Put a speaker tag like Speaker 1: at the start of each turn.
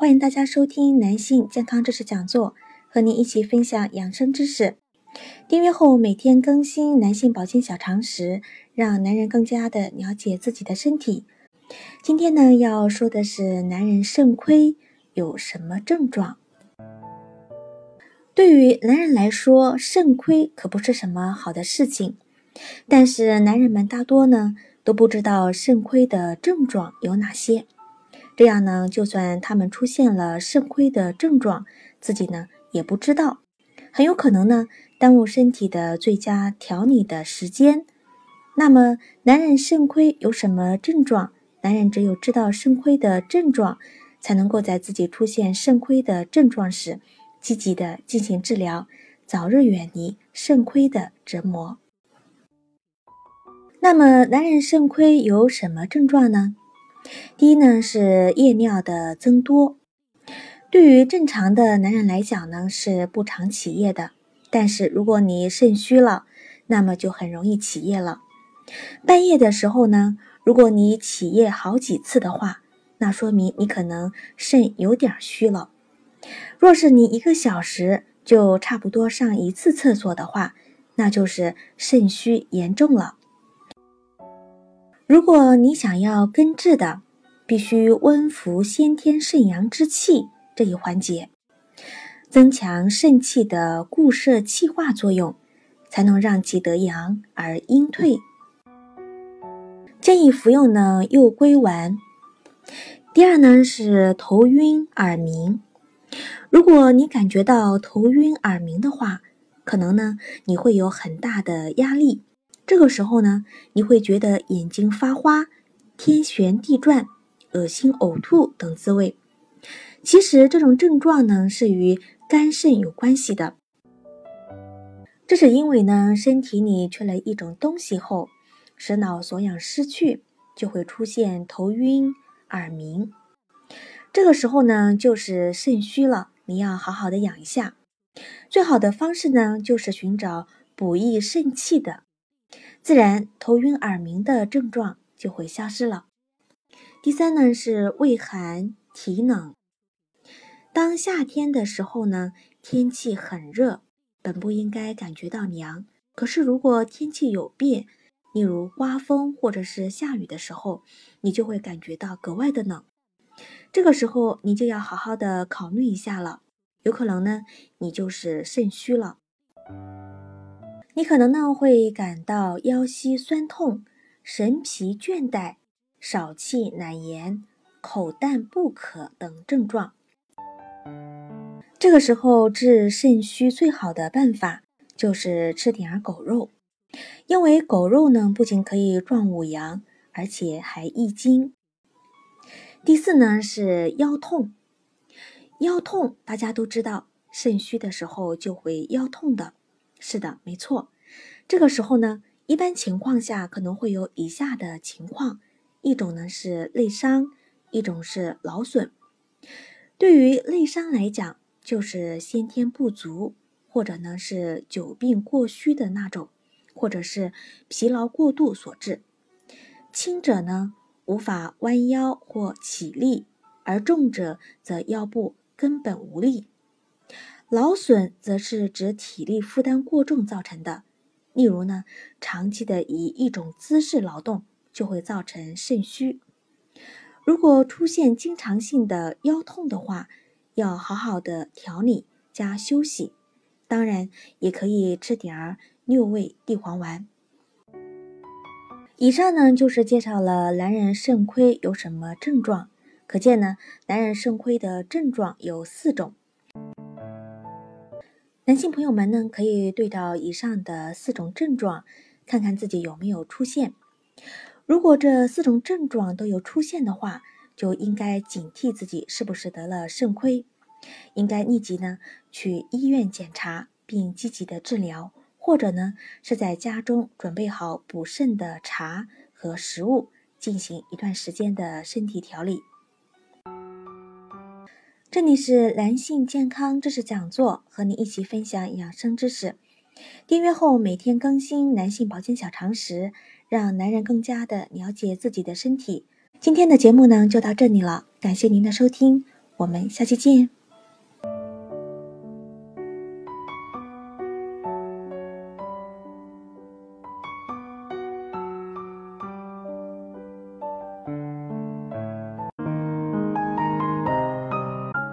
Speaker 1: 欢迎大家收听男性健康知识讲座，和您一起分享养生知识。订阅后每天更新男性保健小常识，让男人更加的了解自己的身体。今天呢，要说的是男人肾亏有什么症状？对于男人来说，肾亏可不是什么好的事情，但是男人们大多呢都不知道肾亏的症状有哪些。这样呢，就算他们出现了肾亏的症状，自己呢也不知道，很有可能呢耽误身体的最佳调理的时间。那么，男人肾亏有什么症状？男人只有知道肾亏的症状，才能够在自己出现肾亏的症状时，积极的进行治疗，早日远离肾亏的折磨。那么，男人肾亏有什么症状呢？第一呢是夜尿的增多，对于正常的男人来讲呢是不常起夜的，但是如果你肾虚了，那么就很容易起夜了。半夜的时候呢，如果你起夜好几次的话，那说明你可能肾有点虚了。若是你一个小时就差不多上一次厕所的话，那就是肾虚严重了。如果你想要根治的，必须温服先天肾阳之气这一环节，增强肾气的固摄气化作用，才能让其得阳而阴退。建议服用呢右归丸。第二呢是头晕耳鸣，如果你感觉到头晕耳鸣的话，可能呢你会有很大的压力。这个时候呢，你会觉得眼睛发花、天旋地转、恶心、呕吐等滋味。其实这种症状呢，是与肝肾有关系的。这是因为呢，身体里缺了一种东西后，使脑所养失去，就会出现头晕、耳鸣。这个时候呢，就是肾虚了，你要好好的养一下。最好的方式呢，就是寻找补益肾气的。自然头晕耳鸣的症状就会消失了。第三呢是畏寒体冷。当夏天的时候呢，天气很热，本不应该感觉到凉。可是如果天气有变，例如刮风或者是下雨的时候，你就会感觉到格外的冷。这个时候你就要好好的考虑一下了，有可能呢你就是肾虚了。你可能呢会感到腰膝酸痛、神疲倦怠、少气难言、口淡不渴等症状。这个时候治肾虚最好的办法就是吃点儿狗肉，因为狗肉呢不仅可以壮五阳，而且还益精。第四呢是腰痛，腰痛大家都知道，肾虚的时候就会腰痛的。是的，没错。这个时候呢，一般情况下可能会有以下的情况：一种呢是内伤，一种是劳损。对于内伤来讲，就是先天不足，或者呢是久病过虚的那种，或者是疲劳过度所致。轻者呢无法弯腰或起立，而重者则腰部根本无力。劳损则是指体力负担过重造成的，例如呢，长期的以一种姿势劳动就会造成肾虚。如果出现经常性的腰痛的话，要好好的调理加休息，当然也可以吃点儿六味地黄丸。以上呢就是介绍了男人肾亏有什么症状，可见呢，男人肾亏的症状有四种。男性朋友们呢，可以对照以上的四种症状，看看自己有没有出现。如果这四种症状都有出现的话，就应该警惕自己是不是得了肾亏，应该立即呢去医院检查并积极的治疗，或者呢是在家中准备好补肾的茶和食物，进行一段时间的身体调理。这里是男性健康知识讲座，和你一起分享养生知识。订阅后每天更新男性保健小常识，让男人更加的了解自己的身体。今天的节目呢就到这里了，感谢您的收听，我们下期见。